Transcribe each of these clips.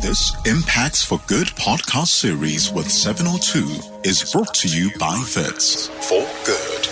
This Impacts for Good podcast series with 702 is brought to you by Wits for Good.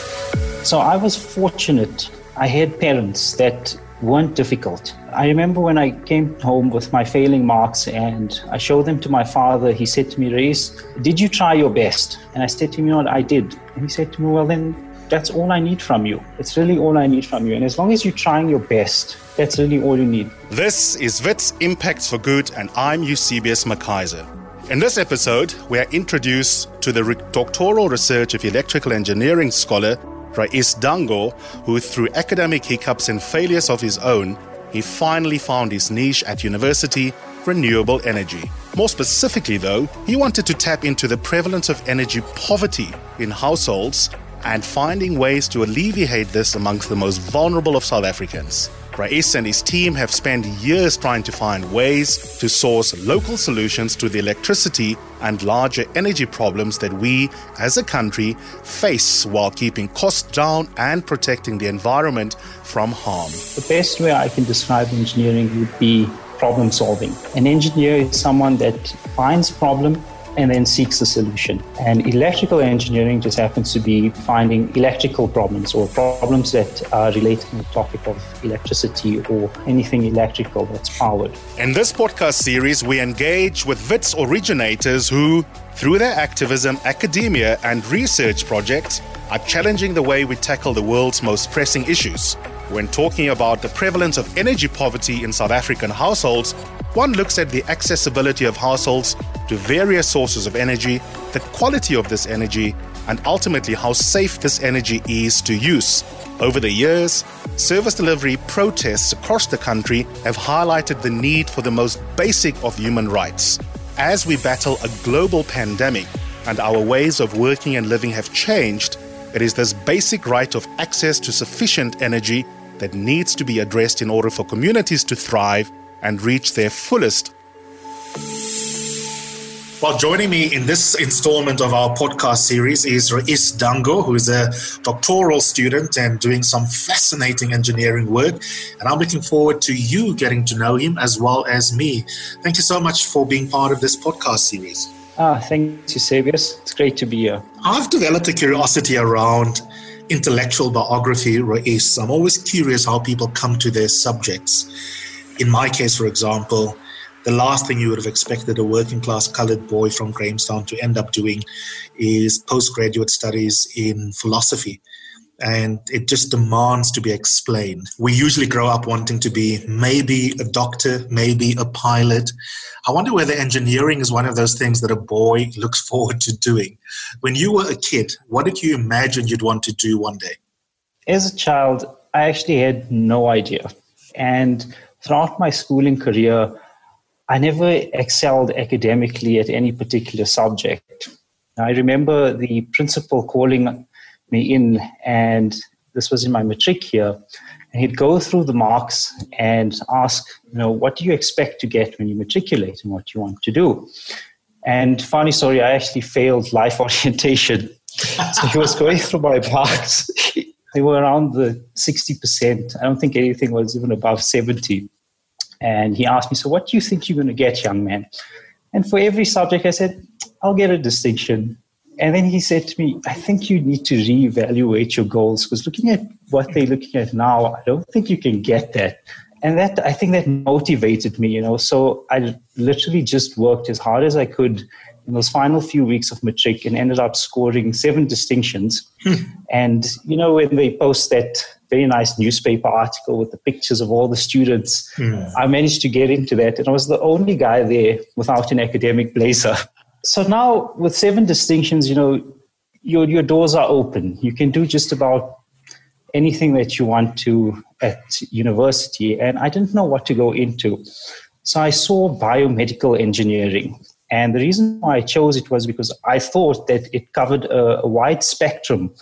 So I was fortunate. I had parents that weren't difficult. I remember when I came home with my failing marks and I showed them to my father, he said to me, Reis, did you try your best? And I said to him, you know what, I did. And he said to me, well, then that's all I need from you. It's really all I need from you. And as long as you're trying your best, that's really all you need. This is WITS Impacts for Good, and I'm Eusebius McKaiser. In this episode, we are introduced to the doctoral research of electrical engineering scholar Rais Dango, who through academic hiccups and failures of his own, he finally found his niche at university, renewable energy. More specifically, though, he wanted to tap into the prevalence of energy poverty in households and finding ways to alleviate this amongst the most vulnerable of South Africans. Rais and his team have spent years trying to find ways to source local solutions to the electricity and larger energy problems that we as a country face while keeping costs down and protecting the environment from harm. The best way I can describe engineering would be problem solving. An engineer is someone that finds problem and then seeks a solution. And electrical engineering just happens to be finding electrical problems or problems that are related to the topic of electricity or anything electrical that's powered. In this podcast series, we engage with WITS originators who, through their activism, academia, and research projects, are challenging the way we tackle the world's most pressing issues. When talking about the prevalence of energy poverty in South African households, one looks at the accessibility of households to various sources of energy, the quality of this energy, and ultimately how safe this energy is to use. Over the years, service delivery protests across the country have highlighted the need for the most basic of human rights. As we battle a global pandemic and our ways of working and living have changed, it is this basic right of access to sufficient energy that needs to be addressed in order for communities to thrive and reach their fullest. Well, joining me in this installment of our podcast series is Rais Dango, who is a doctoral student and doing some fascinating engineering work. And I'm looking forward to you getting to know him as well as me. Thank you so much for being part of this podcast series. Ah, thank you, Sabius. It's great to be here. I've developed a curiosity around intellectual biography, Rais. I'm always curious how people come to their subjects. In my case, for example, the last thing you would have expected a working class colored boy from Grahamstown to end up doing is postgraduate studies in philosophy. And it just demands to be explained. We usually grow up wanting to be maybe a doctor, maybe a pilot. I wonder whether engineering is one of those things that a boy looks forward to doing. When you were a kid, what did you imagine you'd want to do one day? As a child, I actually had no idea. And throughout my schooling career, I never excelled academically at any particular subject. I remember the principal calling me in, and this was in my matric year, and he'd go through the marks and ask, you know, what do you expect to get when you matriculate and what you want to do? And funny story, I actually failed life orientation. so he was going through my marks. they were around the 60%. I don't think anything was even above 70. And he asked me, So, what do you think you're going to get, young man? And for every subject, I said, I'll get a distinction. And then he said to me, I think you need to reevaluate your goals because looking at what they're looking at now, I don't think you can get that. And that, I think that motivated me, you know. So I literally just worked as hard as I could in those final few weeks of matric and ended up scoring seven distinctions. Hmm. and, you know, when they post that very nice newspaper article with the pictures of all the students. Mm. I managed to get into that, and I was the only guy there without an academic blazer. So now, with seven distinctions, you know, your your doors are open. You can do just about anything that you want to at university, and I didn't know what to go into. So I saw biomedical engineering. And the reason why I chose it was because I thought that it covered a, a wide spectrum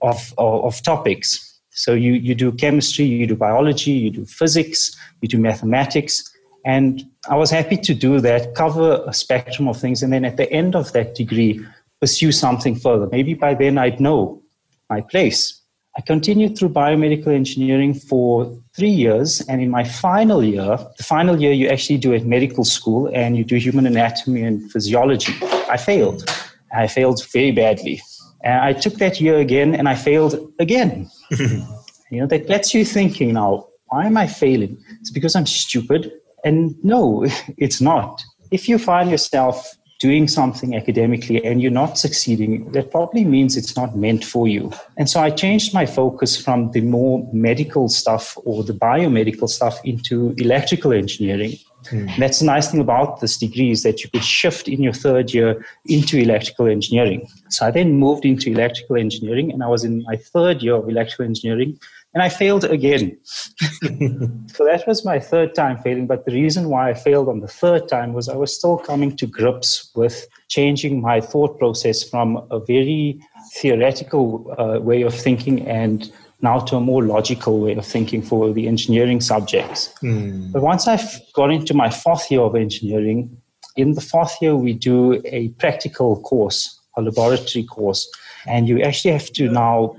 of, of, of topics so you, you do chemistry, you do biology, you do physics, you do mathematics. And I was happy to do that, cover a spectrum of things. And then at the end of that degree, pursue something further. Maybe by then I'd know my place. I continued through biomedical engineering for three years. And in my final year, the final year you actually do at medical school and you do human anatomy and physiology. I failed. I failed very badly. And I took that year again and I failed again. you know, that gets you thinking now, why am I failing? It's because I'm stupid. And no, it's not. If you find yourself doing something academically and you're not succeeding, that probably means it's not meant for you. And so I changed my focus from the more medical stuff or the biomedical stuff into electrical engineering. Mm. That's the nice thing about this degree is that you could shift in your third year into electrical engineering. So I then moved into electrical engineering and I was in my third year of electrical engineering and I failed again. so that was my third time failing. But the reason why I failed on the third time was I was still coming to grips with changing my thought process from a very theoretical uh, way of thinking and now to a more logical way of thinking for the engineering subjects. Mm. But once I got into my fourth year of engineering, in the fourth year, we do a practical course, a laboratory course, and you actually have to now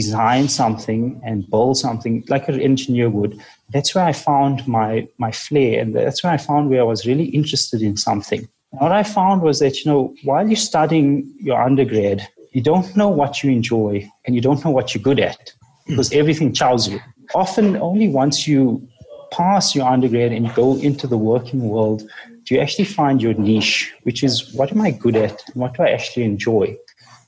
design something and build something like an engineer would. That's where I found my my flair, and that's where I found where I was really interested in something. And what I found was that you know while you're studying your undergrad, you don't know what you enjoy and you don't know what you're good at hmm. because everything tells you. Often, only once you pass your undergrad and you go into the working world do you actually find your niche, which is what am I good at and what do I actually enjoy?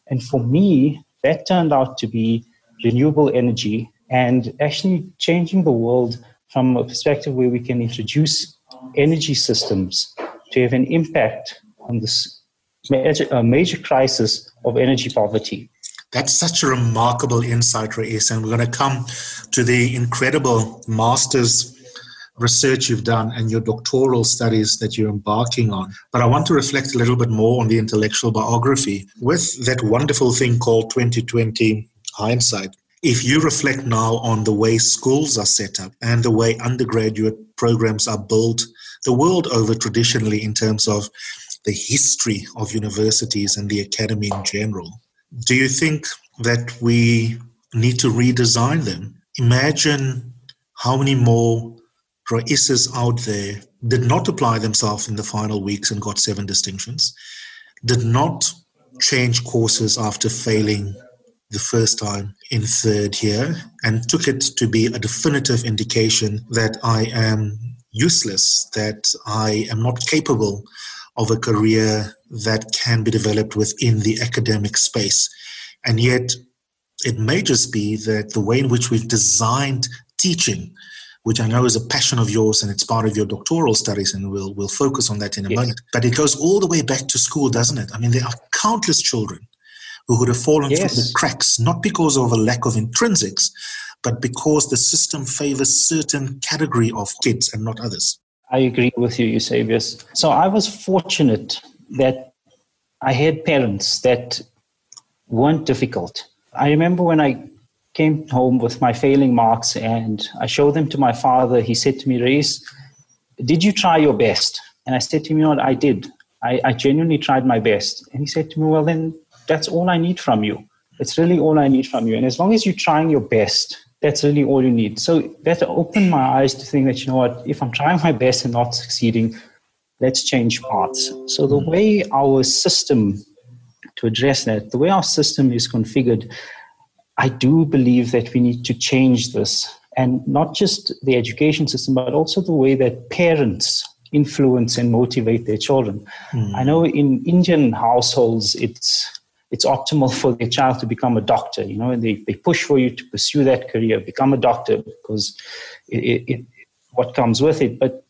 And for me, that turned out to be renewable energy and actually changing the world from a perspective where we can introduce energy systems to have an impact on this major, uh, major crisis of energy poverty. That's such a remarkable insight, Ra'is. And we're going to come to the incredible master's research you've done and your doctoral studies that you're embarking on. But I want to reflect a little bit more on the intellectual biography with that wonderful thing called 2020 hindsight. If you reflect now on the way schools are set up and the way undergraduate programs are built the world over traditionally in terms of the history of universities and the academy in general, do you think that we need to redesign them? Imagine how many more Ra'ises out there did not apply themselves in the final weeks and got seven distinctions, did not change courses after failing the first time in third year, and took it to be a definitive indication that I am useless, that I am not capable of a career that can be developed within the academic space. And yet, it may just be that the way in which we've designed teaching which I know is a passion of yours and it's part of your doctoral studies, and we'll we'll focus on that in a yes. moment. But it goes all the way back to school, doesn't it? I mean, there are countless children who would have fallen yes. through the cracks, not because of a lack of intrinsics, but because the system favors certain category of kids and not others. I agree with you, Eusebius. So I was fortunate that I had parents that weren't difficult. I remember when I came home with my failing marks and I showed them to my father. He said to me, Reis, did you try your best? And I said to him, you know what, I did. I, I genuinely tried my best. And he said to me, well, then that's all I need from you. It's really all I need from you. And as long as you're trying your best, that's really all you need. So that opened my eyes to think that, you know what, if I'm trying my best and not succeeding, let's change paths. So the way our system, to address that, the way our system is configured, I do believe that we need to change this and not just the education system, but also the way that parents influence and motivate their children. Mm. I know in Indian households, it's it's optimal for their child to become a doctor, you know, they, they push for you to pursue that career, become a doctor because it, it, it what comes with it. But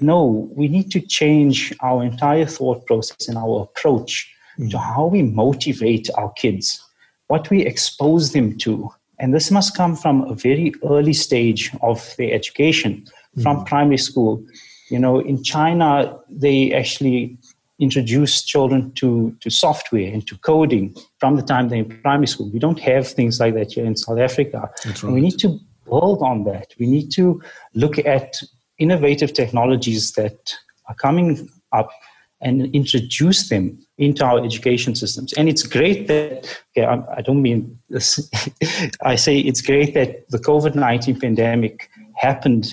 no, we need to change our entire thought process and our approach mm. to how we motivate our kids what we expose them to. And this must come from a very early stage of their education, from mm-hmm. primary school. You know, in China, they actually introduce children to, to software and to coding from the time they're in primary school. We don't have things like that here in South Africa. Right. we need to build on that. We need to look at innovative technologies that are coming up and introduce them into our education systems. And it's great that, okay, I, I don't mean this, I say it's great that the COVID 19 pandemic happened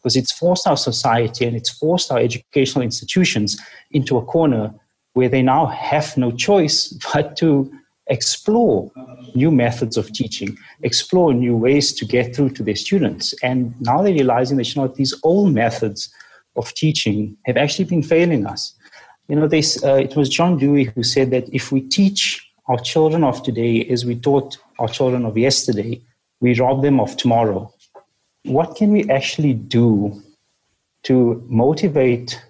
because it's forced our society and it's forced our educational institutions into a corner where they now have no choice but to explore new methods of teaching, explore new ways to get through to their students. And now they're realizing that, you know, these old methods of teaching have actually been failing us. You know, this, uh, it was John Dewey who said that if we teach our children of today as we taught our children of yesterday, we rob them of tomorrow. What can we actually do to motivate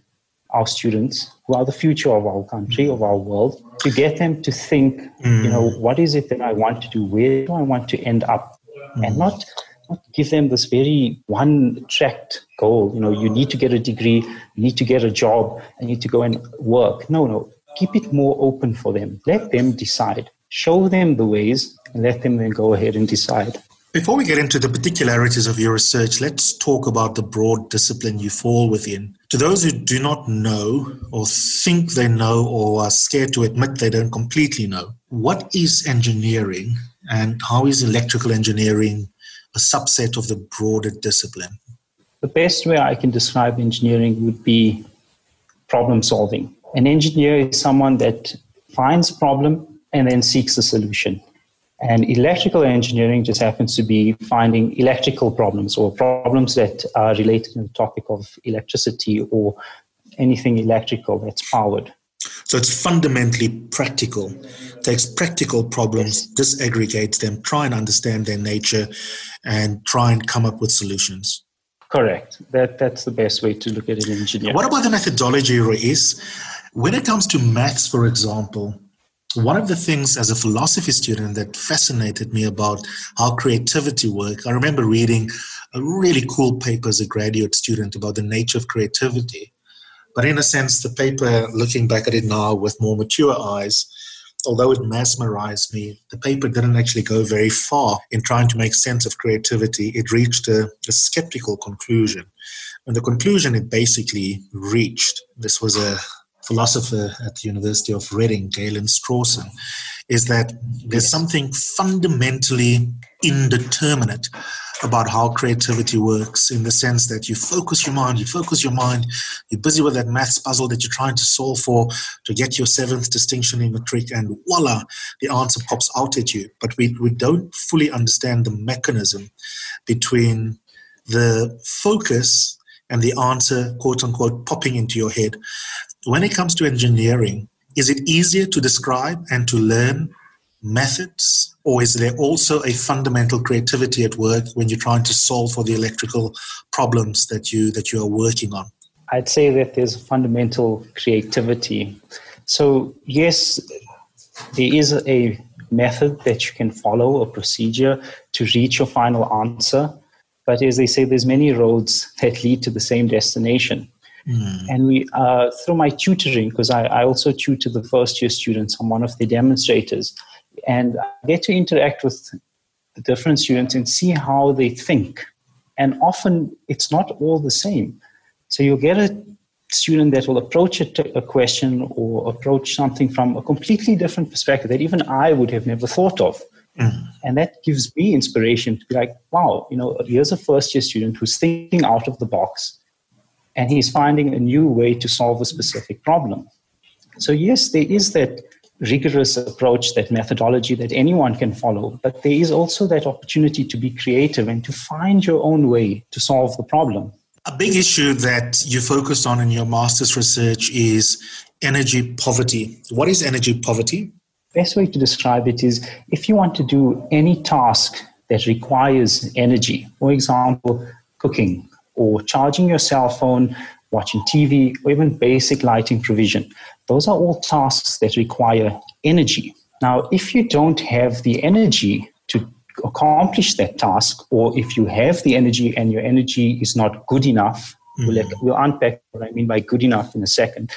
our students, who are the future of our country, of our world, to get them to think, mm. you know, what is it that I want to do? Where do I want to end up? Mm. And not, not give them this very one tracked goal. You know, you need to get a degree, you need to get a job, and you need to go and work. No, no. Keep it more open for them. Let them decide. Show them the ways and let them then go ahead and decide. Before we get into the particularities of your research, let's talk about the broad discipline you fall within. To those who do not know or think they know or are scared to admit they don't completely know, what is engineering and how is electrical engineering a subset of the broader discipline? The best way I can describe engineering would be problem solving. An engineer is someone that finds a problem and then seeks a solution. And electrical engineering just happens to be finding electrical problems or problems that are related to the topic of electricity or anything electrical that's powered. So it's fundamentally practical. Takes practical problems, disaggregates them, try and understand their nature, and try and come up with solutions. Correct. That that's the best way to look at it in engineering. What about the methodology, Ruiz? When it comes to maths, for example, one of the things as a philosophy student that fascinated me about how creativity works, I remember reading a really cool paper as a graduate student about the nature of creativity. But in a sense, the paper, looking back at it now with more mature eyes, although it mesmerized me, the paper didn't actually go very far in trying to make sense of creativity. It reached a, a skeptical conclusion. And the conclusion it basically reached, this was a philosopher at the University of Reading, Galen Strawson, is that there's something fundamentally indeterminate about how creativity works in the sense that you focus your mind, you focus your mind, you're busy with that maths puzzle that you're trying to solve for to get your seventh distinction in matric, and voila, the answer pops out at you. But we, we don't fully understand the mechanism between the focus and the answer, quote unquote, popping into your head when it comes to engineering, is it easier to describe and to learn methods, or is there also a fundamental creativity at work when you're trying to solve for the electrical problems that you that you are working on? I'd say that there's fundamental creativity. So yes, there is a method that you can follow, a procedure to reach your final answer. But as they say, there's many roads that lead to the same destination. Mm. And we, uh, through my tutoring, because I, I, also tutor the first year students, I'm one of the demonstrators, and I get to interact with the different students and see how they think. And often it's not all the same. So you'll get a student that will approach a, a question or approach something from a completely different perspective that even I would have never thought of. Mm. And that gives me inspiration to be like, wow, you know, here's a first year student who's thinking out of the box and he's finding a new way to solve a specific problem. So, yes, there is that rigorous approach, that methodology that anyone can follow, but there is also that opportunity to be creative and to find your own way to solve the problem. A big issue that you focused on in your master's research is energy poverty. What is energy poverty? Best way to describe it is if you want to do any task that requires energy, for example, cooking, or charging your cell phone, watching TV, or even basic lighting provision. Those are all tasks that require energy. Now, if you don't have the energy to accomplish that task, or if you have the energy and your energy is not good enough, mm-hmm. we'll, we'll unpack what I mean by good enough in a second,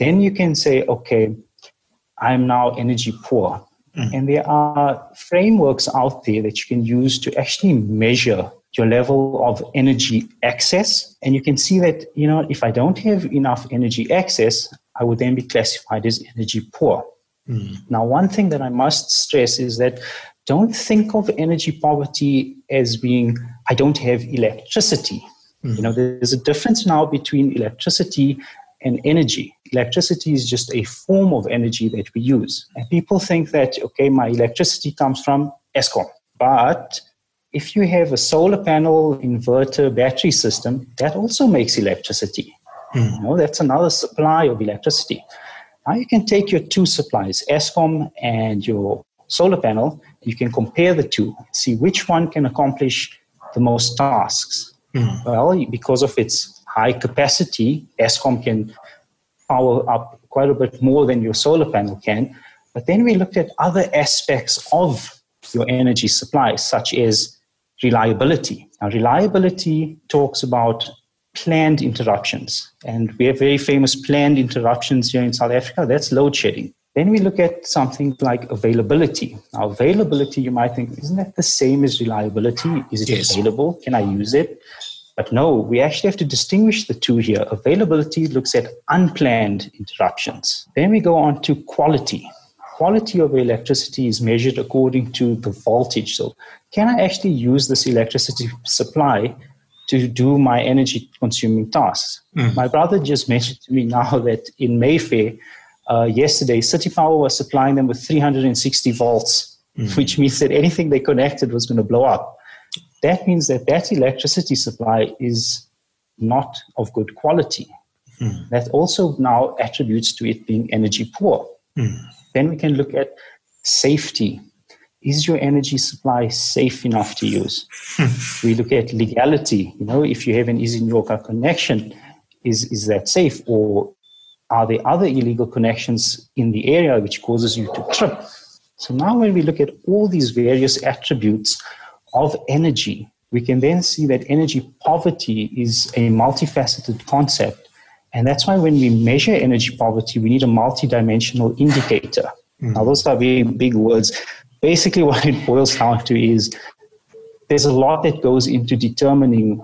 then you can say, okay, I'm now energy poor. Mm-hmm. And there are frameworks out there that you can use to actually measure your level of energy access. And you can see that, you know, if I don't have enough energy access, I would then be classified as energy poor. Mm. Now, one thing that I must stress is that don't think of energy poverty as being, I don't have electricity. Mm. You know, there's a difference now between electricity and energy. Electricity is just a form of energy that we use. And people think that, okay, my electricity comes from Eskom. But if you have a solar panel, inverter, battery system, that also makes electricity. Mm. You know, that's another supply of electricity. Now you can take your two supplies, Eskom and your solar panel, you can compare the two, see which one can accomplish the most tasks. Mm. Well, because of its high capacity, Eskom can power up quite a bit more than your solar panel can. But then we looked at other aspects of your energy supply, such as reliability. Now, reliability talks about planned interruptions. And we have very famous planned interruptions here in South Africa. That's load shedding. Then we look at something like availability. Now, availability, you might think, isn't that the same as reliability? Is it yes. available? Can I use it? But no, we actually have to distinguish the two here. Availability looks at unplanned interruptions. Then we go on to quality. Quality of electricity is measured according to the voltage. So, can I actually use this electricity supply to do my energy consuming tasks. Mm. My brother just mentioned to me now that in Mayfair, uh, yesterday, City Power was supplying them with 360 volts, mm. which means that anything they connected was going to blow up. That means that that electricity supply is not of good quality. Mm. That also now attributes to it being energy poor. Hmm. Then we can look at safety is your energy supply safe enough to use? we look at legality. You know, if you have an izinyoka connection, is, is that safe? Or are there other illegal connections in the area which causes you to trip? So now when we look at all these various attributes of energy, we can then see that energy poverty is a multifaceted concept. And that's why when we measure energy poverty, we need a multidimensional indicator. Mm. Now, those are very big words, basically what it boils down to is there's a lot that goes into determining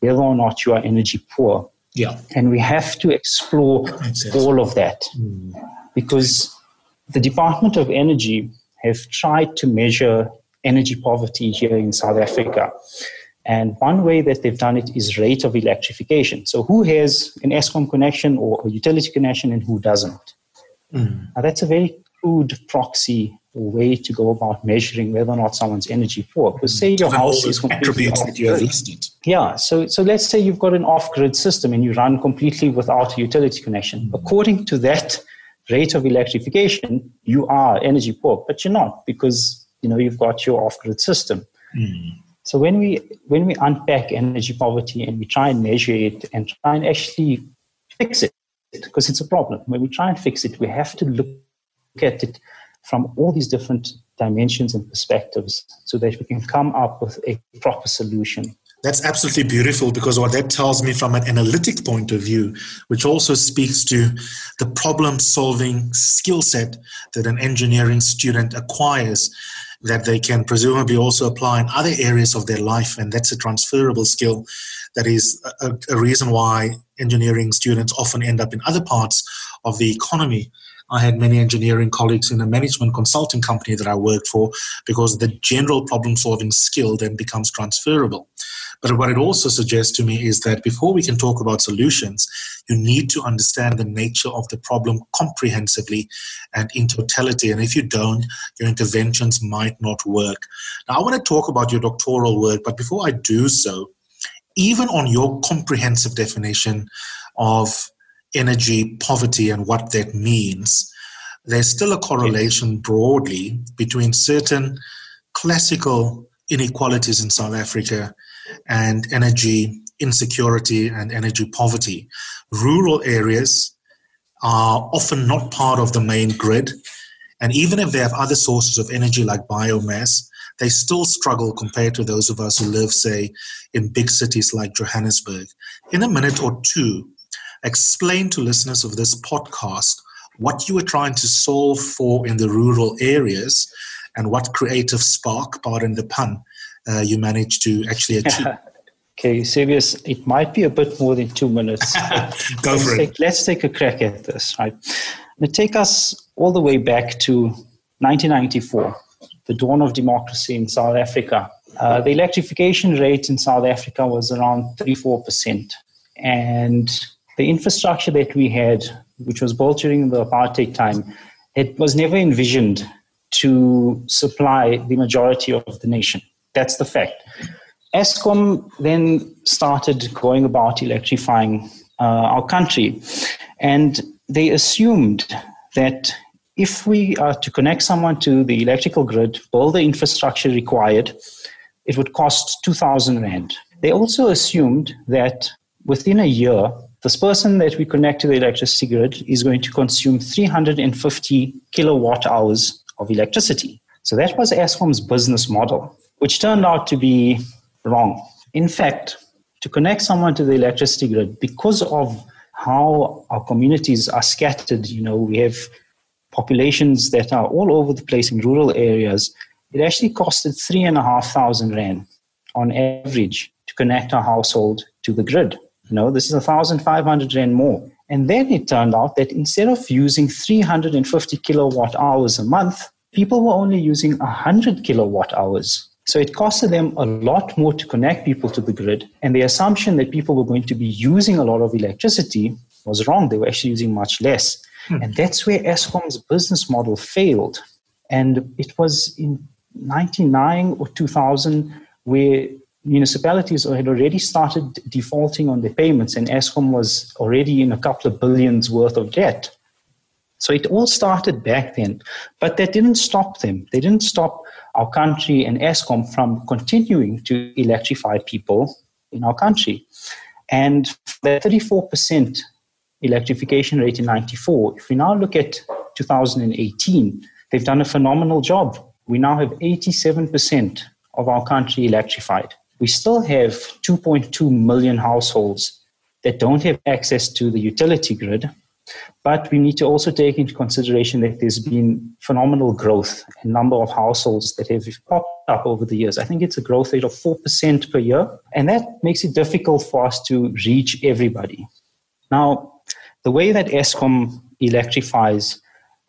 whether or not you are energy poor. Yeah. And we have to explore all of that mm. because the Department of Energy have tried to measure energy poverty here in South Africa. And one way that they've done it is rate of electrification. So, who has an Eskom connection or a utility connection and who doesn't? Mm. Now, that's a very crude proxy way to go about measuring whether or not someone's energy poor. Because say your house is completely off grid. Yeah, so so let's say you've got an off-grid system and you run completely without a utility connection. Mm-hmm. According to that rate of electrification, you are energy poor, but you're not because you know you've got your off-grid system. Mm. So when we when we unpack energy poverty and we try and measure it and try and actually fix it, because it's a problem. When we try and fix it, we have to look at it from all these different dimensions and perspectives so that we can come up with a proper solution. That's absolutely beautiful because what that tells me from an analytic point of view, which also speaks to the problem solving skill set that an engineering student acquires, that they can presumably also apply in other areas of their life. And that's a transferable skill that is a, a reason why engineering students often end up in other parts of the economy I had many engineering colleagues in a management consulting company that I worked for because the general problem solving skill then becomes transferable. But what it also suggests to me is that before we can talk about solutions, you need to understand the nature of the problem comprehensively and in totality. And if you don't, your interventions might not work. Now, I want to talk about your doctoral work, but before I do so, even on your comprehensive definition of energy poverty and what that means, there's still a correlation broadly between certain classical inequalities in South Africa and energy insecurity and energy poverty. Rural areas are often not part of the main grid, and even if they have other sources of energy like biomass, they still struggle compared to those of us who live, say, in big cities like Johannesburg. In a minute or two, explain to listeners of this podcast what you were trying to solve for in the rural areas and what creative spark, pardon the pun, uh, you managed to actually achieve. Okay, Sevius, it might be a bit more than two minutes. Go let's for take, it. Let's take a crack at this, right? It take us all the way back to 1994, the dawn of democracy in South Africa. Uh, the electrification rate in South Africa was around 3 4%. And the infrastructure that we had, which was built during the apartheid time, it was never envisioned to supply the majority of the nation. That's the fact. Eskom then started going about electrifying uh, our country, and they assumed that if we are to connect someone to the electrical grid, all the infrastructure required, it would cost 2,000 Rand. They also assumed that within a year, this person that we connect to the electricity grid is going to consume 350 kilowatt hours of electricity. So that was Eskom's business model, which turned out to be wrong. In fact, to connect someone to the electricity grid, because of how our communities are scattered, you know, we have populations that are all over the place in rural areas, it actually costed three and a half thousand rand on average to connect a household to the grid. You know, this is a thousand five hundred rand more. And then it turned out that instead of using 350 kilowatt hours a month, people were only using 100 kilowatt hours. So it costed them a lot more to connect people to the grid. And the assumption that people were going to be using a lot of electricity was wrong. They were actually using much less. Hmm. And that's where Eskom's business model failed. And it was in 99 or 2000 where municipalities had already started defaulting on their payments, and Eskom was already in a couple of billions worth of debt. So it all started back then, but that didn't stop them. They didn't stop our country and Eskom from continuing to electrify people in our country. And the 34% electrification rate in 94, if we now look at 2018, they've done a phenomenal job. We now have 87% of our country electrified. We still have 2.2 million households that don't have access to the utility grid, but we need to also take into consideration that there's been phenomenal growth in number of households that have popped up over the years. I think it's a growth rate of 4% per year, and that makes it difficult for us to reach everybody. Now, the way that Eskom electrifies,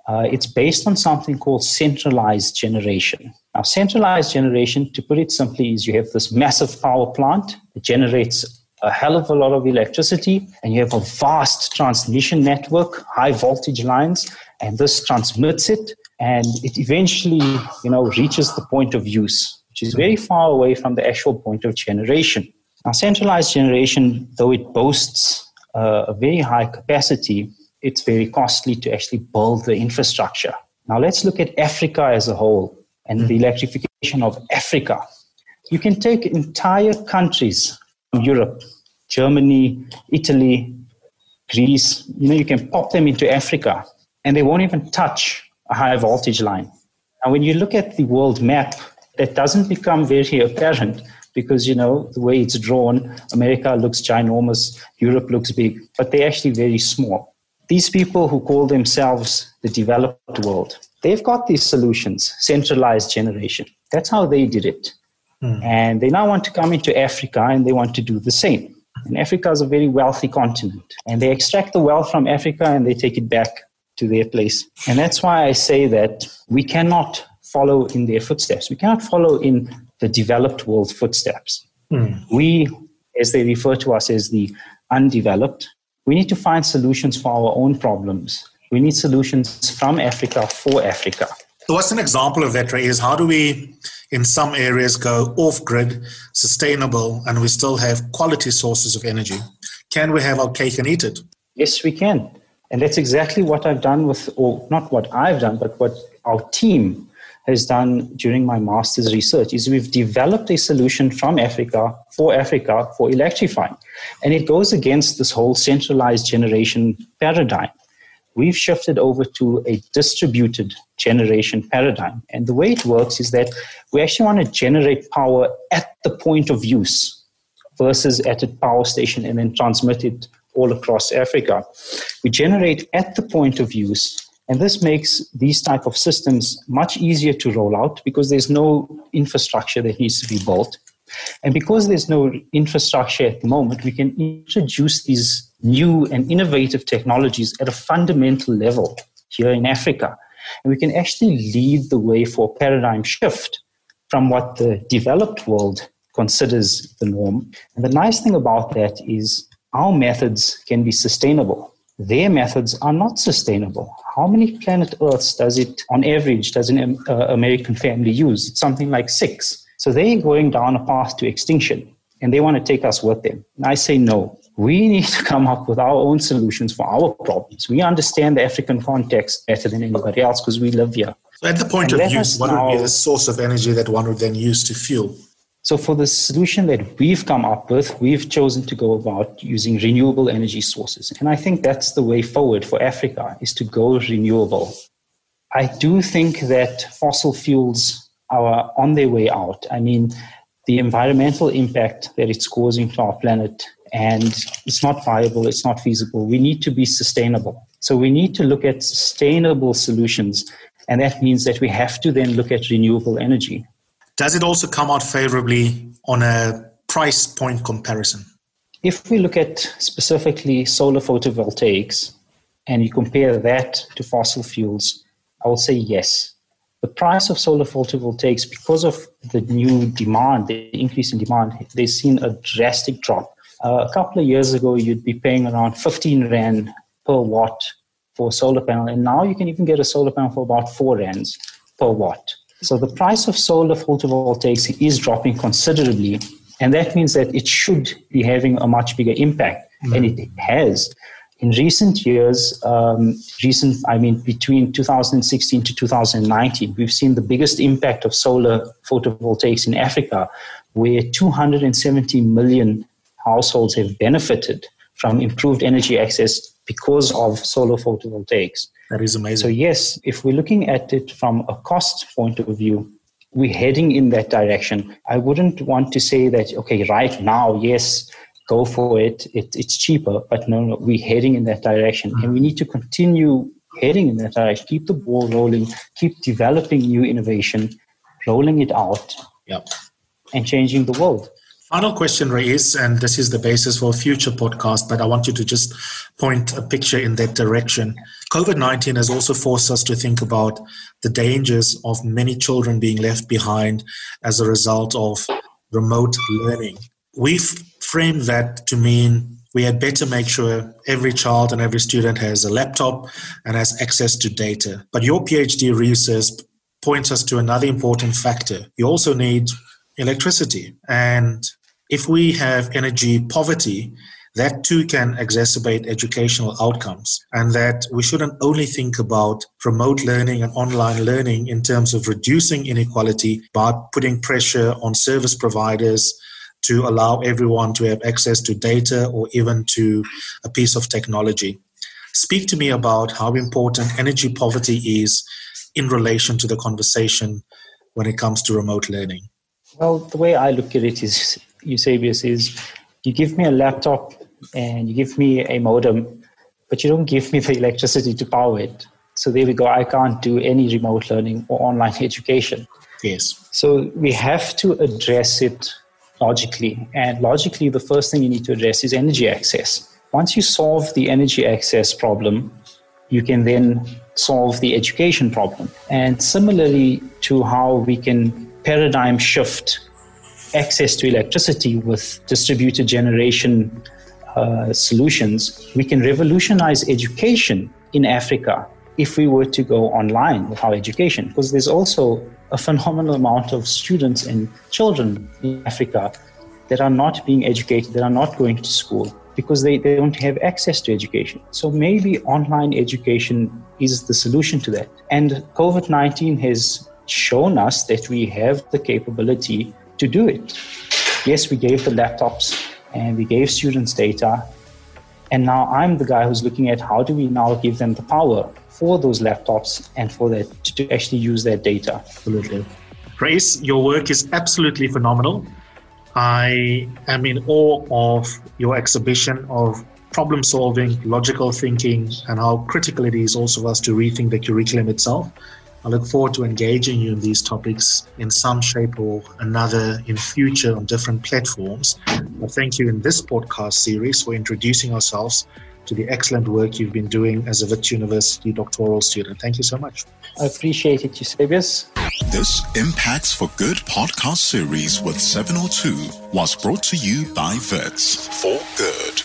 uh, it's based on something called centralized generation. Now, centralized generation, to put it simply, is you have this massive power plant that generates a hell of a lot of electricity, and you have a vast transmission network, high voltage lines, and this transmits it, and it eventually, you know, reaches the point of use, which is very far away from the actual point of generation. Now, centralized generation, though it boasts uh, a very high capacity, it's very costly to actually build the infrastructure. Now, let's look at Africa as a whole and the electrification of Africa. You can take entire countries Europe, Germany, Italy, Greece, you know, you can pop them into Africa and they won't even touch a high voltage line. And when you look at the world map, that doesn't become very apparent because, you know, the way it's drawn, America looks ginormous, Europe looks big, but they're actually very small. These people who call themselves the developed world, they've got these solutions, centralized generation. That's how they did it. Hmm. And they now want to come into Africa and they want to do the same. And Africa is a very wealthy continent. And they extract the wealth from Africa and they take it back to their place. And that's why I say that we cannot follow in their footsteps. We cannot follow in the developed world footsteps. Hmm. We, as they refer to us as the undeveloped, we need to find solutions for our own problems. We need solutions from Africa for Africa. So, what's an example of that, Ray? Is how do we, in some areas, go off grid, sustainable, and we still have quality sources of energy? Can we have our cake and eat it? Yes, we can. And that's exactly what I've done with, or not what I've done, but what our team has done during my master's research is we've developed a solution from Africa for Africa for electrifying. And it goes against this whole centralized generation paradigm. We've shifted over to a distributed generation paradigm. And the way it works is that we actually want to generate power at the point of use versus at a power station and then transmit it all across Africa. We generate at the point of use and this makes these type of systems much easier to roll out because there's no infrastructure that needs to be built. And because there's no infrastructure at the moment, we can introduce these new and innovative technologies at a fundamental level here in Africa. And we can actually lead the way for a paradigm shift from what the developed world considers the norm. And the nice thing about that is our methods can be sustainable. Their methods are not sustainable. How many planet Earths does it, on average, does an uh, American family use? It's something like six. So they're going down a path to extinction and they want to take us with them. And I say no. We need to come up with our own solutions for our problems. We understand the African context better than anybody else because we live here. So at the point and of use, what now, would be the source of energy that one would then use to fuel? So for the solution that we've come up with, we've chosen to go about using renewable energy sources. And I think that's the way forward for Africa is to go renewable. I do think that fossil fuels are on their way out. I mean, the environmental impact that it's causing to our planet and it's not viable, it's not feasible. We need to be sustainable. So we need to look at sustainable solutions. And that means that we have to then look at renewable energy. Does it also come out favorably on a price point comparison? If we look at specifically solar photovoltaics and you compare that to fossil fuels, I will say yes. The price of solar photovoltaics, because of the new demand, the increase in demand, they've seen a drastic drop. Uh, a couple of years ago, you'd be paying around 15 Rand per watt for a solar panel, and now you can even get a solar panel for about 4 Rands per watt. So the price of solar photovoltaics is dropping considerably, and that means that it should be having a much bigger impact, mm-hmm. and it has. In recent years, um, recent I mean between 2016 to 2019, we've seen the biggest impact of solar photovoltaics in Africa, where 270 million households have benefited from improved energy access because of solar photovoltaics. That is amazing. So, yes, if we're looking at it from a cost point of view, we're heading in that direction. I wouldn't want to say that, okay, right now, yes, go for it. it it's cheaper, but no, no, we're heading in that direction. Mm-hmm. And we need to continue heading in that direction, keep the ball rolling, keep developing new innovation, rolling it out, yep. and changing the world. Final question, Ra'is, and this is the basis for a future podcast, but I want you to just point a picture in that direction. COVID 19 has also forced us to think about the dangers of many children being left behind as a result of remote learning. We've framed that to mean we had better make sure every child and every student has a laptop and has access to data. But your PhD research points us to another important factor. You also need electricity. And if we have energy poverty, that too can exacerbate educational outcomes. And that we shouldn't only think about remote learning and online learning in terms of reducing inequality, but putting pressure on service providers to allow everyone to have access to data or even to a piece of technology. Speak to me about how important energy poverty is in relation to the conversation when it comes to remote learning. Well, the way I look at it is Eusebius is you give me a laptop and you give me a modem, but you don't give me the electricity to power it. So there we go. I can't do any remote learning or online education. Yes. So we have to address it logically. And logically, the first thing you need to address is energy access. Once you solve the energy access problem, you can then solve the education problem. And similarly to how we can paradigm shift access to electricity with distributed generation uh, solutions, we can revolutionize education in Africa if we were to go online with our education. Because there's also a phenomenal amount of students and children in Africa that are not being educated, that are not going to school because they, they don't have access to education. So maybe online education is the solution to that. And COVID 19 has shown us that we have the capability to do it. Yes, we gave the laptops and we gave students data. And now I'm the guy who's looking at how do we now give them the power for those laptops and for that to actually use that data. Absolutely. Grace, your work is absolutely phenomenal. I am in awe of your exhibition of problem solving, logical thinking, and how critical it is also for us to rethink the curriculum itself. I look forward to engaging you in these topics in some shape or another in future on different platforms. I thank you in this podcast series for introducing ourselves to the excellent work you've been doing as a Wits University doctoral student. Thank you so much. I appreciate it, Eusebius. This Impacts for Good podcast series with 702 was brought to you by Wits for Good.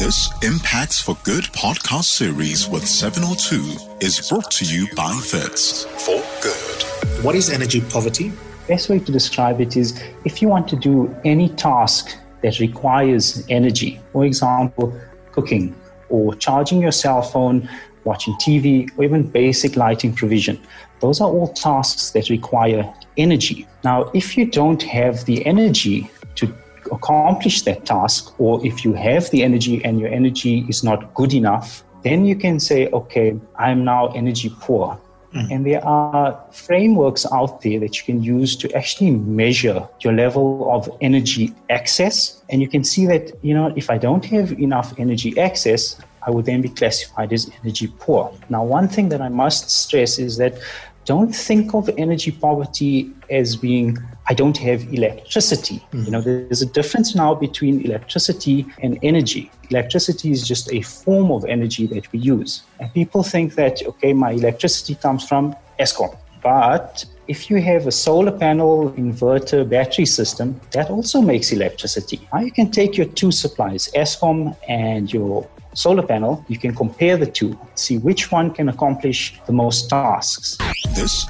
This Impacts for Good podcast series with 702 is brought to you by Wits for Good. What is energy poverty? Best way to describe it is if you want to do any task that requires energy, for example, cooking or charging your cell phone watching TV, or even basic lighting provision. Those are all tasks that require energy. Now, if you don't have the energy to accomplish that task, or if you have the energy and your energy is not good enough, then you can say, okay, I'm now energy poor. Mm. And there are frameworks out there that you can use to actually measure your level of energy access. And you can see that, you know, if I don't have enough energy access, I would then be classified as energy poor. Now, one thing that I must stress is that don't think of energy poverty as being I don't have electricity. Mm. You know, there's a difference now between electricity and energy. Electricity is just a form of energy that we use. And people think that, okay, my electricity comes from Eskom. But if you have a solar panel, inverter, battery system, that also makes electricity. Now you can take your two supplies, Eskom and your solar panel, you can compare the two, see which one can accomplish the most tasks. This